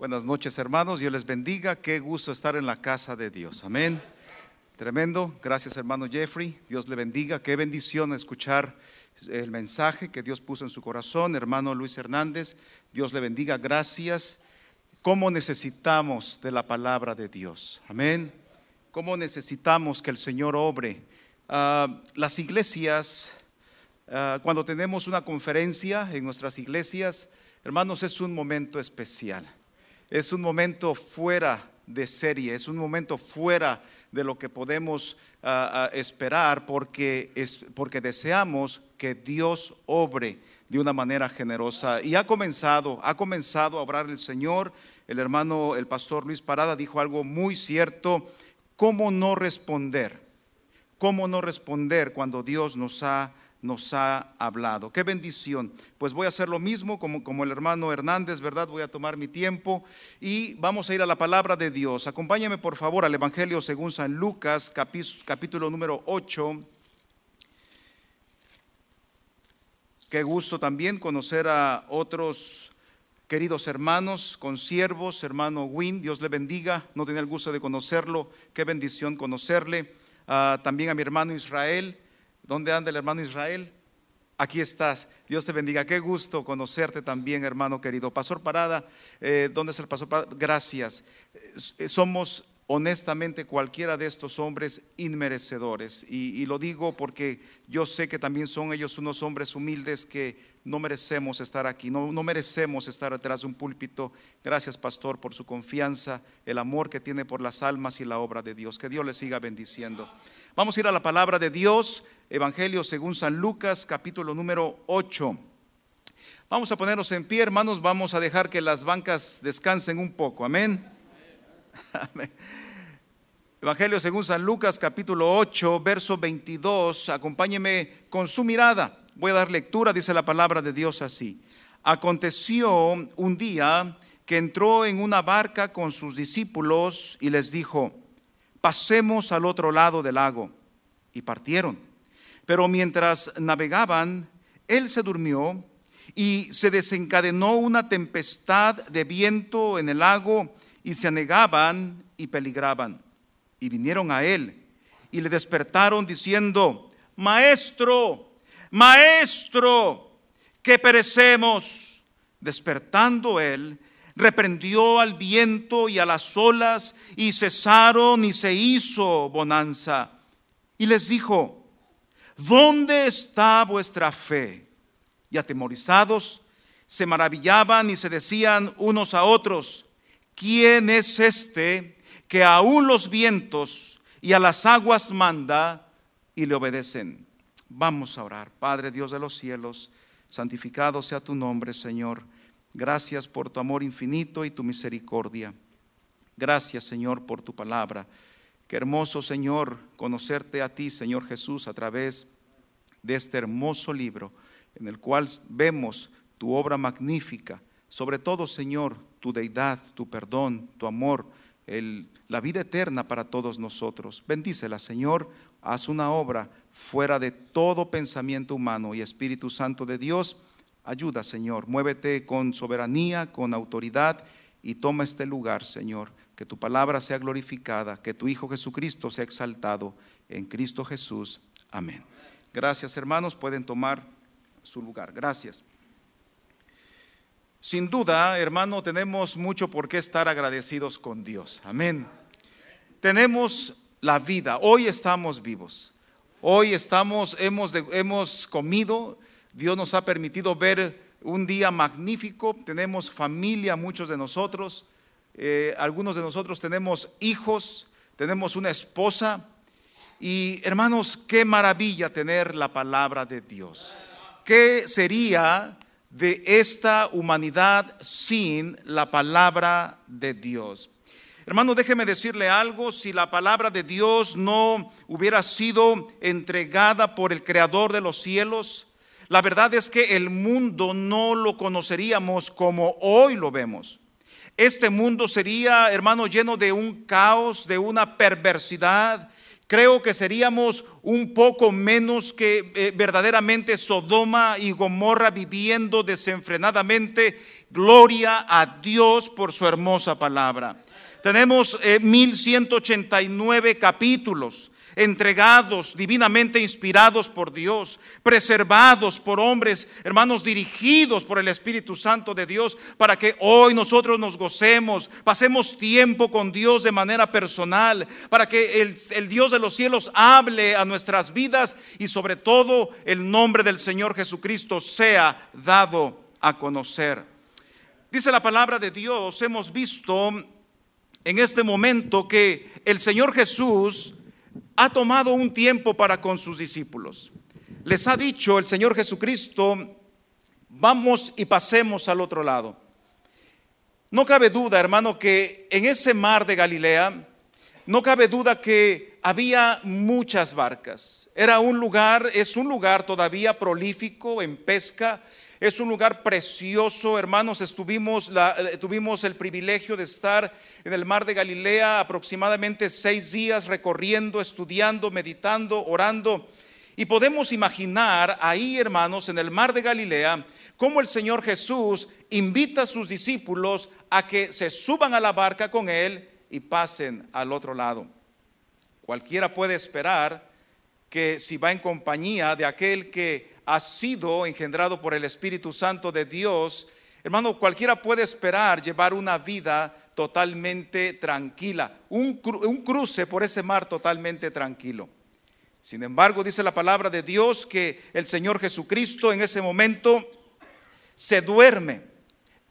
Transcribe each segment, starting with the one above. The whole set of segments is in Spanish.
Buenas noches hermanos, Dios les bendiga, qué gusto estar en la casa de Dios, amén. Tremendo, gracias hermano Jeffrey, Dios le bendiga, qué bendición escuchar el mensaje que Dios puso en su corazón, hermano Luis Hernández, Dios le bendiga, gracias. ¿Cómo necesitamos de la palabra de Dios? Amén. ¿Cómo necesitamos que el Señor obre? Ah, las iglesias, ah, cuando tenemos una conferencia en nuestras iglesias, hermanos, es un momento especial es un momento fuera de serie, es un momento fuera de lo que podemos ah, ah, esperar porque, es, porque deseamos que Dios obre de una manera generosa. Y ha comenzado, ha comenzado a obrar el Señor. El hermano, el pastor Luis Parada dijo algo muy cierto. ¿Cómo no responder? ¿Cómo no responder cuando Dios nos ha nos ha hablado. Qué bendición. Pues voy a hacer lo mismo como, como el hermano Hernández, ¿verdad? Voy a tomar mi tiempo y vamos a ir a la palabra de Dios. Acompáñame por favor al Evangelio según San Lucas, capítulo número 8. Qué gusto también conocer a otros queridos hermanos, consiervos, hermano Win, Dios le bendiga. No tenía el gusto de conocerlo, qué bendición conocerle. Ah, también a mi hermano Israel. ¿Dónde anda el hermano Israel? Aquí estás. Dios te bendiga. Qué gusto conocerte también, hermano querido. Pastor Parada, eh, ¿dónde es el Pastor Parada? Gracias. Eh, somos honestamente cualquiera de estos hombres inmerecedores. Y, lo digo porque yo sé que también son ellos unos hombres humildes que no merecemos estar aquí, no, no merecemos estar detrás de un púlpito. Gracias, pastor, por su confianza, el amor que tiene por las almas y la obra de Dios. Que Dios le siga bendiciendo. Vamos a ir a la palabra de Dios, Evangelio según San Lucas, capítulo número 8. Vamos a ponernos en pie, hermanos, vamos a dejar que las bancas descansen un poco. Amén. Evangelio según San Lucas capítulo 8, verso 22. Acompáñeme con su mirada. Voy a dar lectura, dice la palabra de Dios así. Aconteció un día que entró en una barca con sus discípulos y les dijo, pasemos al otro lado del lago. Y partieron. Pero mientras navegaban, él se durmió y se desencadenó una tempestad de viento en el lago y se anegaban y peligraban. Y vinieron a él y le despertaron diciendo, Maestro, Maestro, que perecemos. Despertando él, reprendió al viento y a las olas y cesaron y se hizo bonanza. Y les dijo, ¿dónde está vuestra fe? Y atemorizados se maravillaban y se decían unos a otros, ¿quién es este que aún los vientos y a las aguas manda y le obedecen? Vamos a orar. Padre Dios de los cielos, santificado sea tu nombre, Señor. Gracias por tu amor infinito y tu misericordia. Gracias, Señor, por tu palabra. Qué hermoso, Señor, conocerte a ti, Señor Jesús, a través de este hermoso libro en el cual vemos tu obra magnífica. Sobre todo, Señor, tu deidad, tu perdón, tu amor, la vida eterna para todos nosotros. Bendícela, Señor, haz una obra fuera de todo pensamiento humano y Espíritu Santo de Dios. Ayuda, Señor, muévete con soberanía, con autoridad y toma este lugar, Señor. Que tu palabra sea glorificada, que tu Hijo Jesucristo sea exaltado en Cristo Jesús. Amén. Gracias, hermanos. Pueden tomar su lugar. Gracias. Sin duda, hermano, tenemos mucho por qué estar agradecidos con Dios. Amén. Tenemos la vida. Hoy estamos vivos. Hoy estamos, hemos, hemos comido. Dios nos ha permitido ver un día magnífico. Tenemos familia, muchos de nosotros. Eh, algunos de nosotros tenemos hijos, tenemos una esposa. Y hermanos, qué maravilla tener la palabra de Dios. ¿Qué sería de esta humanidad sin la palabra de Dios. Hermano, déjeme decirle algo, si la palabra de Dios no hubiera sido entregada por el Creador de los cielos, la verdad es que el mundo no lo conoceríamos como hoy lo vemos. Este mundo sería, hermano, lleno de un caos, de una perversidad, Creo que seríamos un poco menos que eh, verdaderamente Sodoma y Gomorra viviendo desenfrenadamente. Gloria a Dios por su hermosa palabra. Tenemos 1189 eh, capítulos entregados, divinamente inspirados por Dios, preservados por hombres, hermanos, dirigidos por el Espíritu Santo de Dios, para que hoy nosotros nos gocemos, pasemos tiempo con Dios de manera personal, para que el, Dios de los cielos hable a nuestras vidas y sobre todo el nombre del Señor Jesucristo sea dado a conocer. Dice la palabra de Dios, hemos visto en este momento que el Señor Jesús ha tomado un tiempo para con sus discípulos. Les ha dicho el Señor Jesucristo, vamos y pasemos al otro lado. No cabe duda, hermano, que en ese mar de Galilea, no cabe duda que había muchas barcas. Era un lugar, es un lugar todavía prolífico en pesca, es un lugar precioso, hermanos. Estuvimos, eh, tuvimos el privilegio de estar en el mar de Galilea aproximadamente seis días recorriendo, estudiando, meditando, orando. Y podemos imaginar ahí, hermanos, en el mar de Galilea, cómo el Señor Jesús invita a sus discípulos a que se suban a la barca con Él y pasen al otro lado. Cualquiera puede esperar que si va en compañía de aquel que ha sido engendrado por el Espíritu Santo de Dios, hermano, cualquiera puede esperar llevar una vida totalmente tranquila, un, cruce por ese mar totalmente tranquilo. Sin embargo, dice la palabra de Dios que el Señor Jesucristo en ese momento se duerme.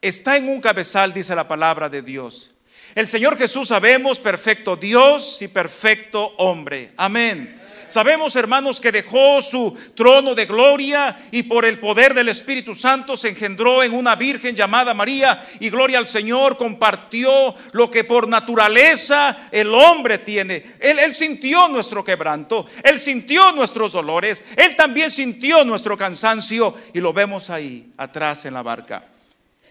Está en un cabezal, dice la palabra de Dios. El Señor Jesús sabemos, perfecto Dios y perfecto hombre. Amén. Sabemos, hermanos, que dejó su trono de gloria y por el poder del Espíritu Santo se engendró en una virgen llamada María y gloria al Señor compartió lo que por naturaleza el hombre tiene. Él, él sintió nuestro quebranto, él sintió nuestros dolores, él también sintió nuestro cansancio y lo vemos ahí atrás en la barca.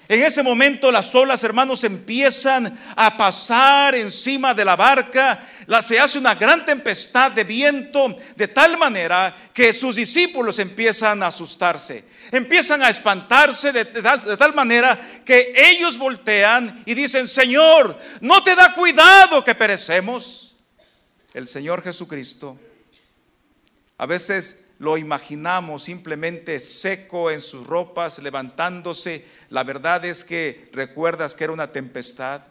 En ese momento las olas, hermanos, empiezan a pasar encima de la barca. Se hace una gran tempestad de viento de tal manera que sus discípulos empiezan a asustarse. Empiezan a espantarse de, tal manera que ellos voltean y dicen, Señor, ¿no te da cuidado que perecemos? El Señor Jesucristo a veces lo imaginamos simplemente seco en sus ropas, levantándose. La verdad es que recuerdas que era una tempestad.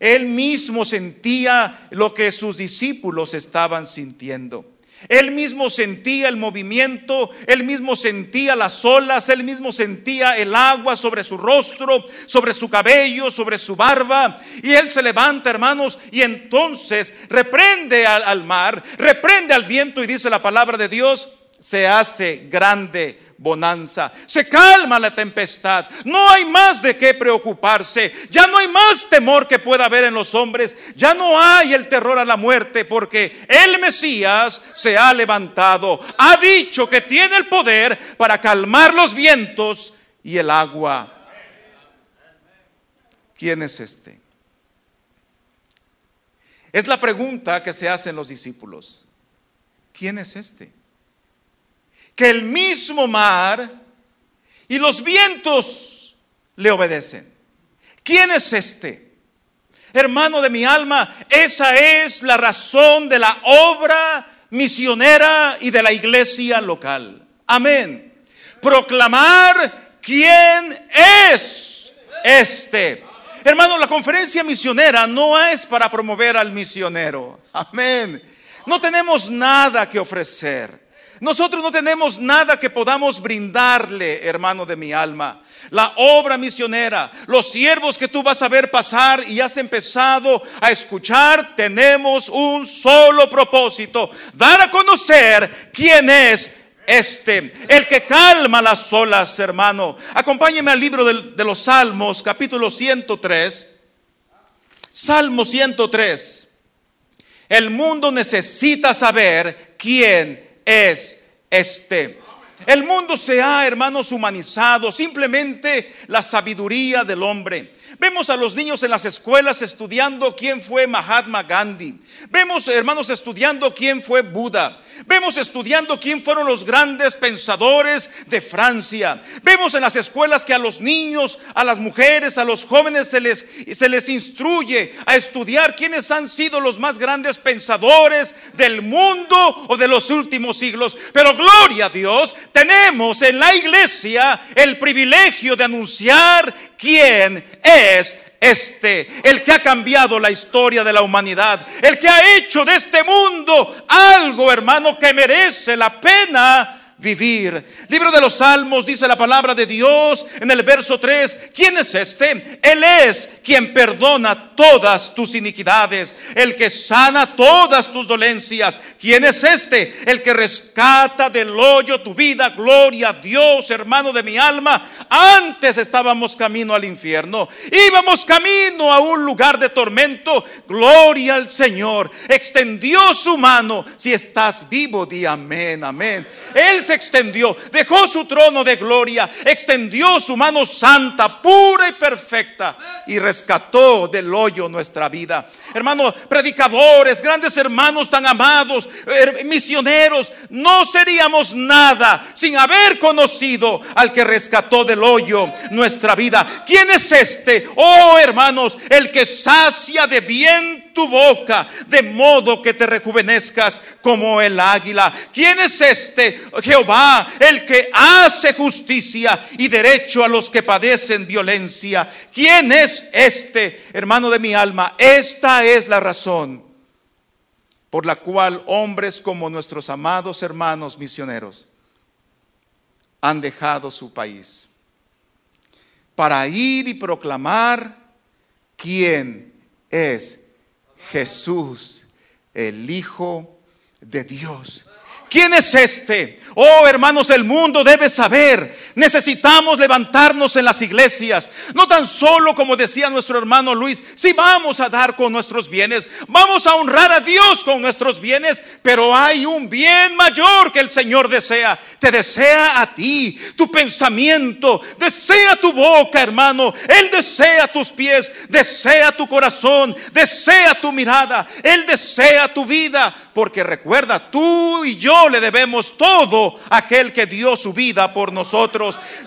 Él mismo sentía lo que sus discípulos estaban sintiendo. Él mismo sentía el movimiento, él mismo sentía las olas, él mismo sentía el agua sobre su rostro, sobre su cabello, sobre su barba. Y él se levanta, hermanos, y entonces reprende al, al mar, reprende al viento y dice la palabra de Dios, se hace grande bonanza. Se calma la tempestad. No hay más de qué preocuparse. Ya no hay más temor que pueda haber en los hombres. Ya no hay el terror a la muerte porque el Mesías se ha levantado. Ha dicho que tiene el poder para calmar los vientos y el agua. ¿Quién es este? Es la pregunta que se hacen los discípulos. ¿Quién es este? Que el mismo mar y los vientos le obedecen. ¿Quién es este? Hermano de mi alma, esa es la razón de la obra misionera y de la iglesia local. Amén. Proclamar quién es este. Hermano, la conferencia misionera no es para promover al misionero. Amén. No tenemos nada que ofrecer. Nosotros no tenemos nada que podamos brindarle, hermano de mi alma. La obra misionera, los siervos que tú vas a ver pasar y has empezado a escuchar, tenemos un solo propósito, dar a conocer quién es este, el que calma las olas, hermano. Acompáñeme al libro de, de los Salmos, capítulo 103. Salmo 103. El mundo necesita saber quién es este. El mundo se ha, hermanos, humanizado, simplemente la sabiduría del hombre. Vemos a los niños en las escuelas estudiando quién fue Mahatma Gandhi. Vemos, hermanos, estudiando quién fue Buda. Vemos estudiando quién fueron los grandes pensadores de Francia. Vemos en las escuelas que a los niños, a las mujeres, a los jóvenes se les, se les instruye a estudiar quiénes han sido los más grandes pensadores del mundo o de los últimos siglos. Pero gloria a Dios, tenemos en la iglesia el privilegio de anunciar quién es este, el que ha cambiado la historia de la humanidad, el que ha hecho de este mundo algo, hermano, que merece la pena vivir. Libro de los Salmos dice la palabra de Dios en el verso 3. ¿Quién es este? Él es quien perdona todas tus iniquidades, el que sana todas tus dolencias. ¿Quién es este? El que rescata del hoyo tu vida. Gloria a Dios, hermano de mi alma. Antes estábamos camino al infierno. Íbamos camino a un lugar de tormento. Gloria al Señor. Extendió su mano. Si estás vivo, di amén, amén. Él se extendió, dejó su trono de gloria, extendió su mano santa, pura y perfecta y rescató del hoyo nuestra vida. Hermanos, predicadores, grandes hermanos tan amados, misioneros, no seríamos nada sin haber conocido al que rescató del hoyo nuestra vida. ¿Quién es este? Oh hermanos, el que sacia de bien tu boca, de modo que te rejuvenezcas como el águila. ¿Quién es este? Jehová, el que hace justicia y derecho a los que padecen violencia. ¿Quién es este, hermano de mi alma? Esta es la razón por la cual hombres como nuestros amados hermanos misioneros han dejado su país para ir y proclamar quién es Jesús, el Hijo de Dios. ¿Quién es este? Oh, hermanos, el mundo debe saber. Necesitamos levantarnos en las iglesias. No tan solo como decía nuestro hermano Luis, si vamos a dar con nuestros bienes, vamos a honrar a Dios con nuestros bienes, pero hay un bien mayor que el Señor desea. Te desea a ti, tu pensamiento, desea tu boca, hermano. Él desea tus pies, desea tu corazón, desea tu mirada. Él desea tu vida, porque recuerda, tú y yo le debemos todo a aquel que dio su vida por nosotros.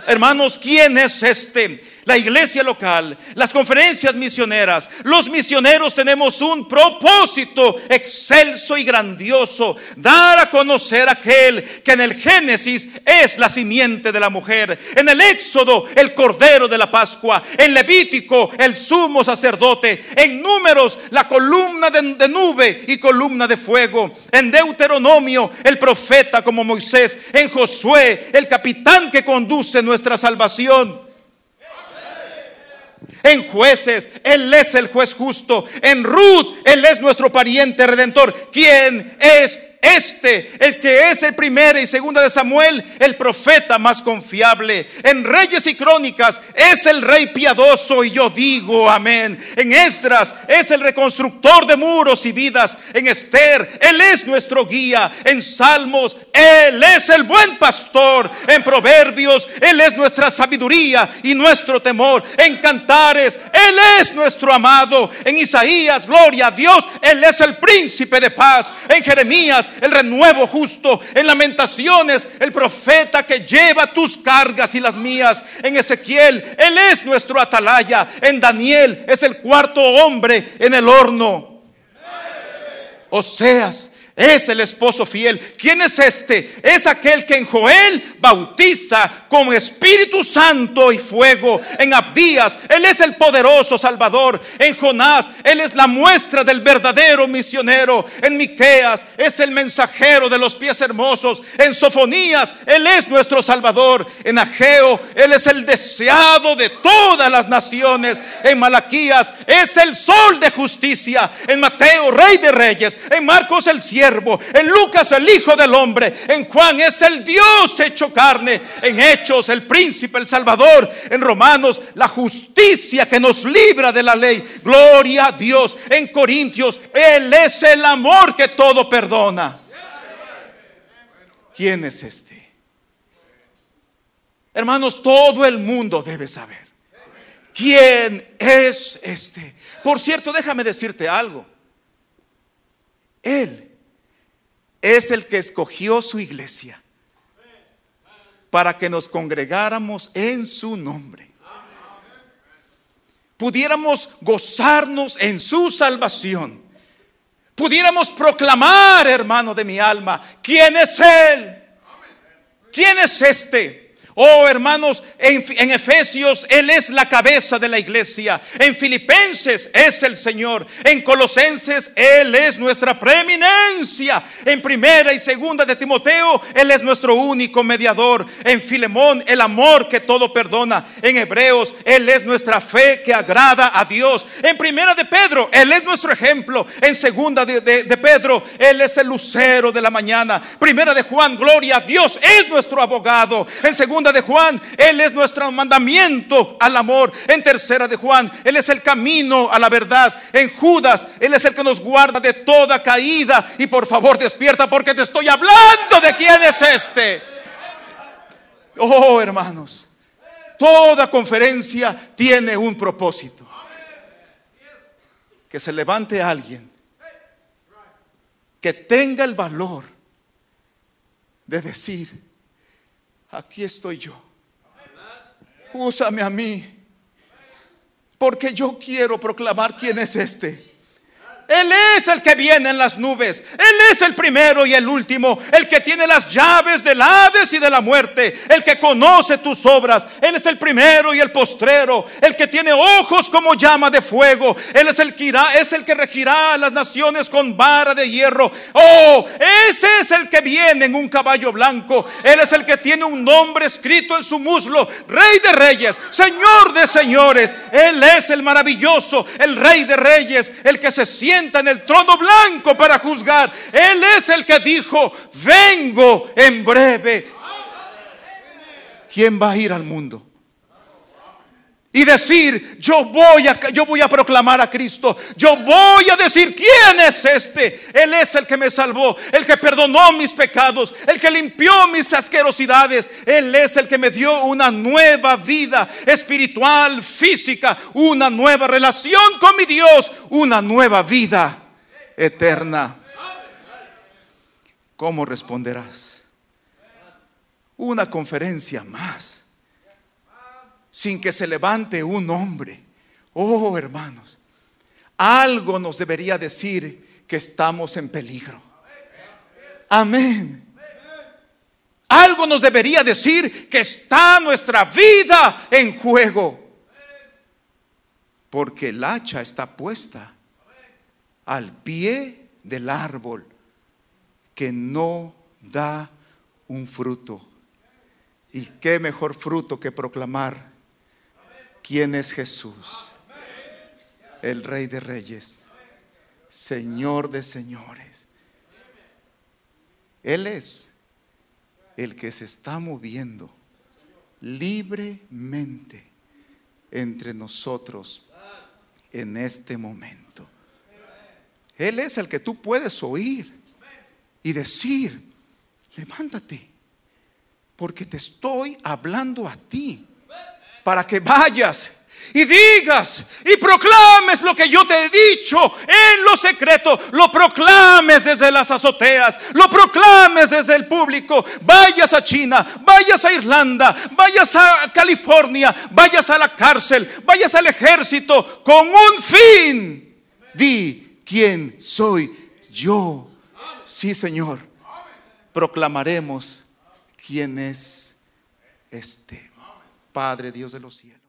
Hermanos, ¿quién es este? La iglesia local, las conferencias misioneras, los misioneros tenemos un propósito excelso y grandioso, dar a conocer aquel que en el Génesis es la simiente de la mujer, en el Éxodo el Cordero de la Pascua, en Levítico el sumo sacerdote, en Números la columna de, de nube y columna de fuego, en Deuteronomio el profeta como Moisés, en Josué el capitán que conduce nuestra salvación en jueces, Él es el juez justo. En Ruth, Él es nuestro pariente redentor. ¿Quién es este, el que es el primero y segunda de Samuel, el profeta más confiable. En Reyes y Crónicas es el rey piadoso y yo digo amén. En Esdras es el reconstructor de muros y vidas. En Esther, Él es nuestro guía. En Salmos, Él es el buen pastor. En Proverbios, Él es nuestra sabiduría y nuestro temor. En Cantares, Él es nuestro amado. En Isaías, gloria a Dios, Él es el príncipe de paz. En Jeremías, el renuevo justo. En lamentaciones, el profeta que lleva tus cargas y las mías. En Ezequiel, Él es nuestro atalaya. En Daniel es el cuarto hombre en el horno. Oseas es el esposo fiel. ¿Quién es este? Es aquel que en Joel bautiza con Espíritu Santo y fuego. En Abdías, Él es el poderoso Salvador. En Jonás, Él es la muestra del verdadero misionero. En Miqueas, es el mensajero de los pies hermosos. En Sofonías, Él es nuestro Salvador. En Ageo, Él es el deseado de todas las naciones. En Malaquías, es el sol de justicia. En Mateo, Rey de Reyes. En Marcos, el cielo en Lucas el Hijo del Hombre, en Juan es el Dios hecho carne, en Hechos el príncipe, el Salvador, en Romanos la justicia que nos libra de la ley, gloria a Dios, en Corintios Él es el amor que todo perdona. ¿Quién es este? Hermanos, todo el mundo debe saber. ¿Quién es este? Por cierto, déjame decirte algo. Él es el que escogió su iglesia para que nos congregáramos en su nombre. Pudiéramos gozarnos en su salvación. Pudiéramos proclamar, hermano de mi alma, ¿quién es Él? ¿Quién es este? Oh hermanos, en, Efesios Él es la cabeza de la iglesia. En Filipenses es el Señor. En Colosenses Él es nuestra preeminencia. En primera y segunda de Timoteo Él es nuestro único mediador. En Filemón el amor que todo perdona. En Hebreos Él es nuestra fe que agrada a Dios. En primera de Pedro Él es nuestro ejemplo. En segunda de, de, de Pedro Él es el lucero de la mañana. Primera de Juan, gloria a Dios, es nuestro abogado. En segunda de Juan, Él es nuestro mandamiento al amor. En tercera de Juan, Él es el camino a la verdad. En Judas, Él es el que nos guarda de toda caída. Y por favor, despierta porque te estoy hablando de quién es este. Oh, hermanos, toda conferencia tiene un propósito. Que se levante alguien que tenga el valor de decir, aquí estoy yo. Úsame a mí. Porque yo quiero proclamar quién es este. Él es el que viene en las nubes. Él es el primero y el último. El que tiene las llaves del Hades y de la muerte. El que conoce tus obras. Él es el primero y el postrero. El que tiene ojos como llama de fuego. Él es el que irá, es el que regirá a las naciones con vara de hierro. Oh, ese es el que viene en un caballo blanco. Él es el que tiene un nombre escrito en su muslo. Rey de reyes, Señor de señores. Él es el maravilloso, el Rey de reyes, el que se siente en el trono blanco para juzgar. Él es el que dijo, vengo en breve. ¿Quién va a ir al mundo? Y decir, yo voy a yo voy a proclamar a Cristo. Yo voy a decir quién es este. Él es el que me salvó, el que perdonó mis pecados, el que limpió mis asquerosidades. Él es el que me dio una nueva vida espiritual, física, una nueva relación con mi Dios, una nueva vida eterna. ¿Cómo responderás? Una conferencia más sin que se levante un hombre. Oh, hermanos, algo nos debería decir que estamos en peligro. Amén. Algo nos debería decir que está nuestra vida en juego. Porque el hacha está puesta al pie del árbol que no da un fruto. Y qué mejor fruto que proclamar quién es Jesús, el Rey de Reyes, Señor de Señores. Él es el que se está moviendo libremente entre nosotros en este momento. Él es el que tú puedes oír y decir, levántate, porque te estoy hablando a ti para que vayas y digas y proclames lo que yo te he dicho en lo secreto, lo proclames desde las azoteas, lo proclames desde el público, vayas a China, vayas a Irlanda, vayas a California, vayas a la cárcel, vayas al ejército con un fin. Di quién soy yo. Sí, Señor. Proclamaremos quién es este. Padre Dios de los cielos.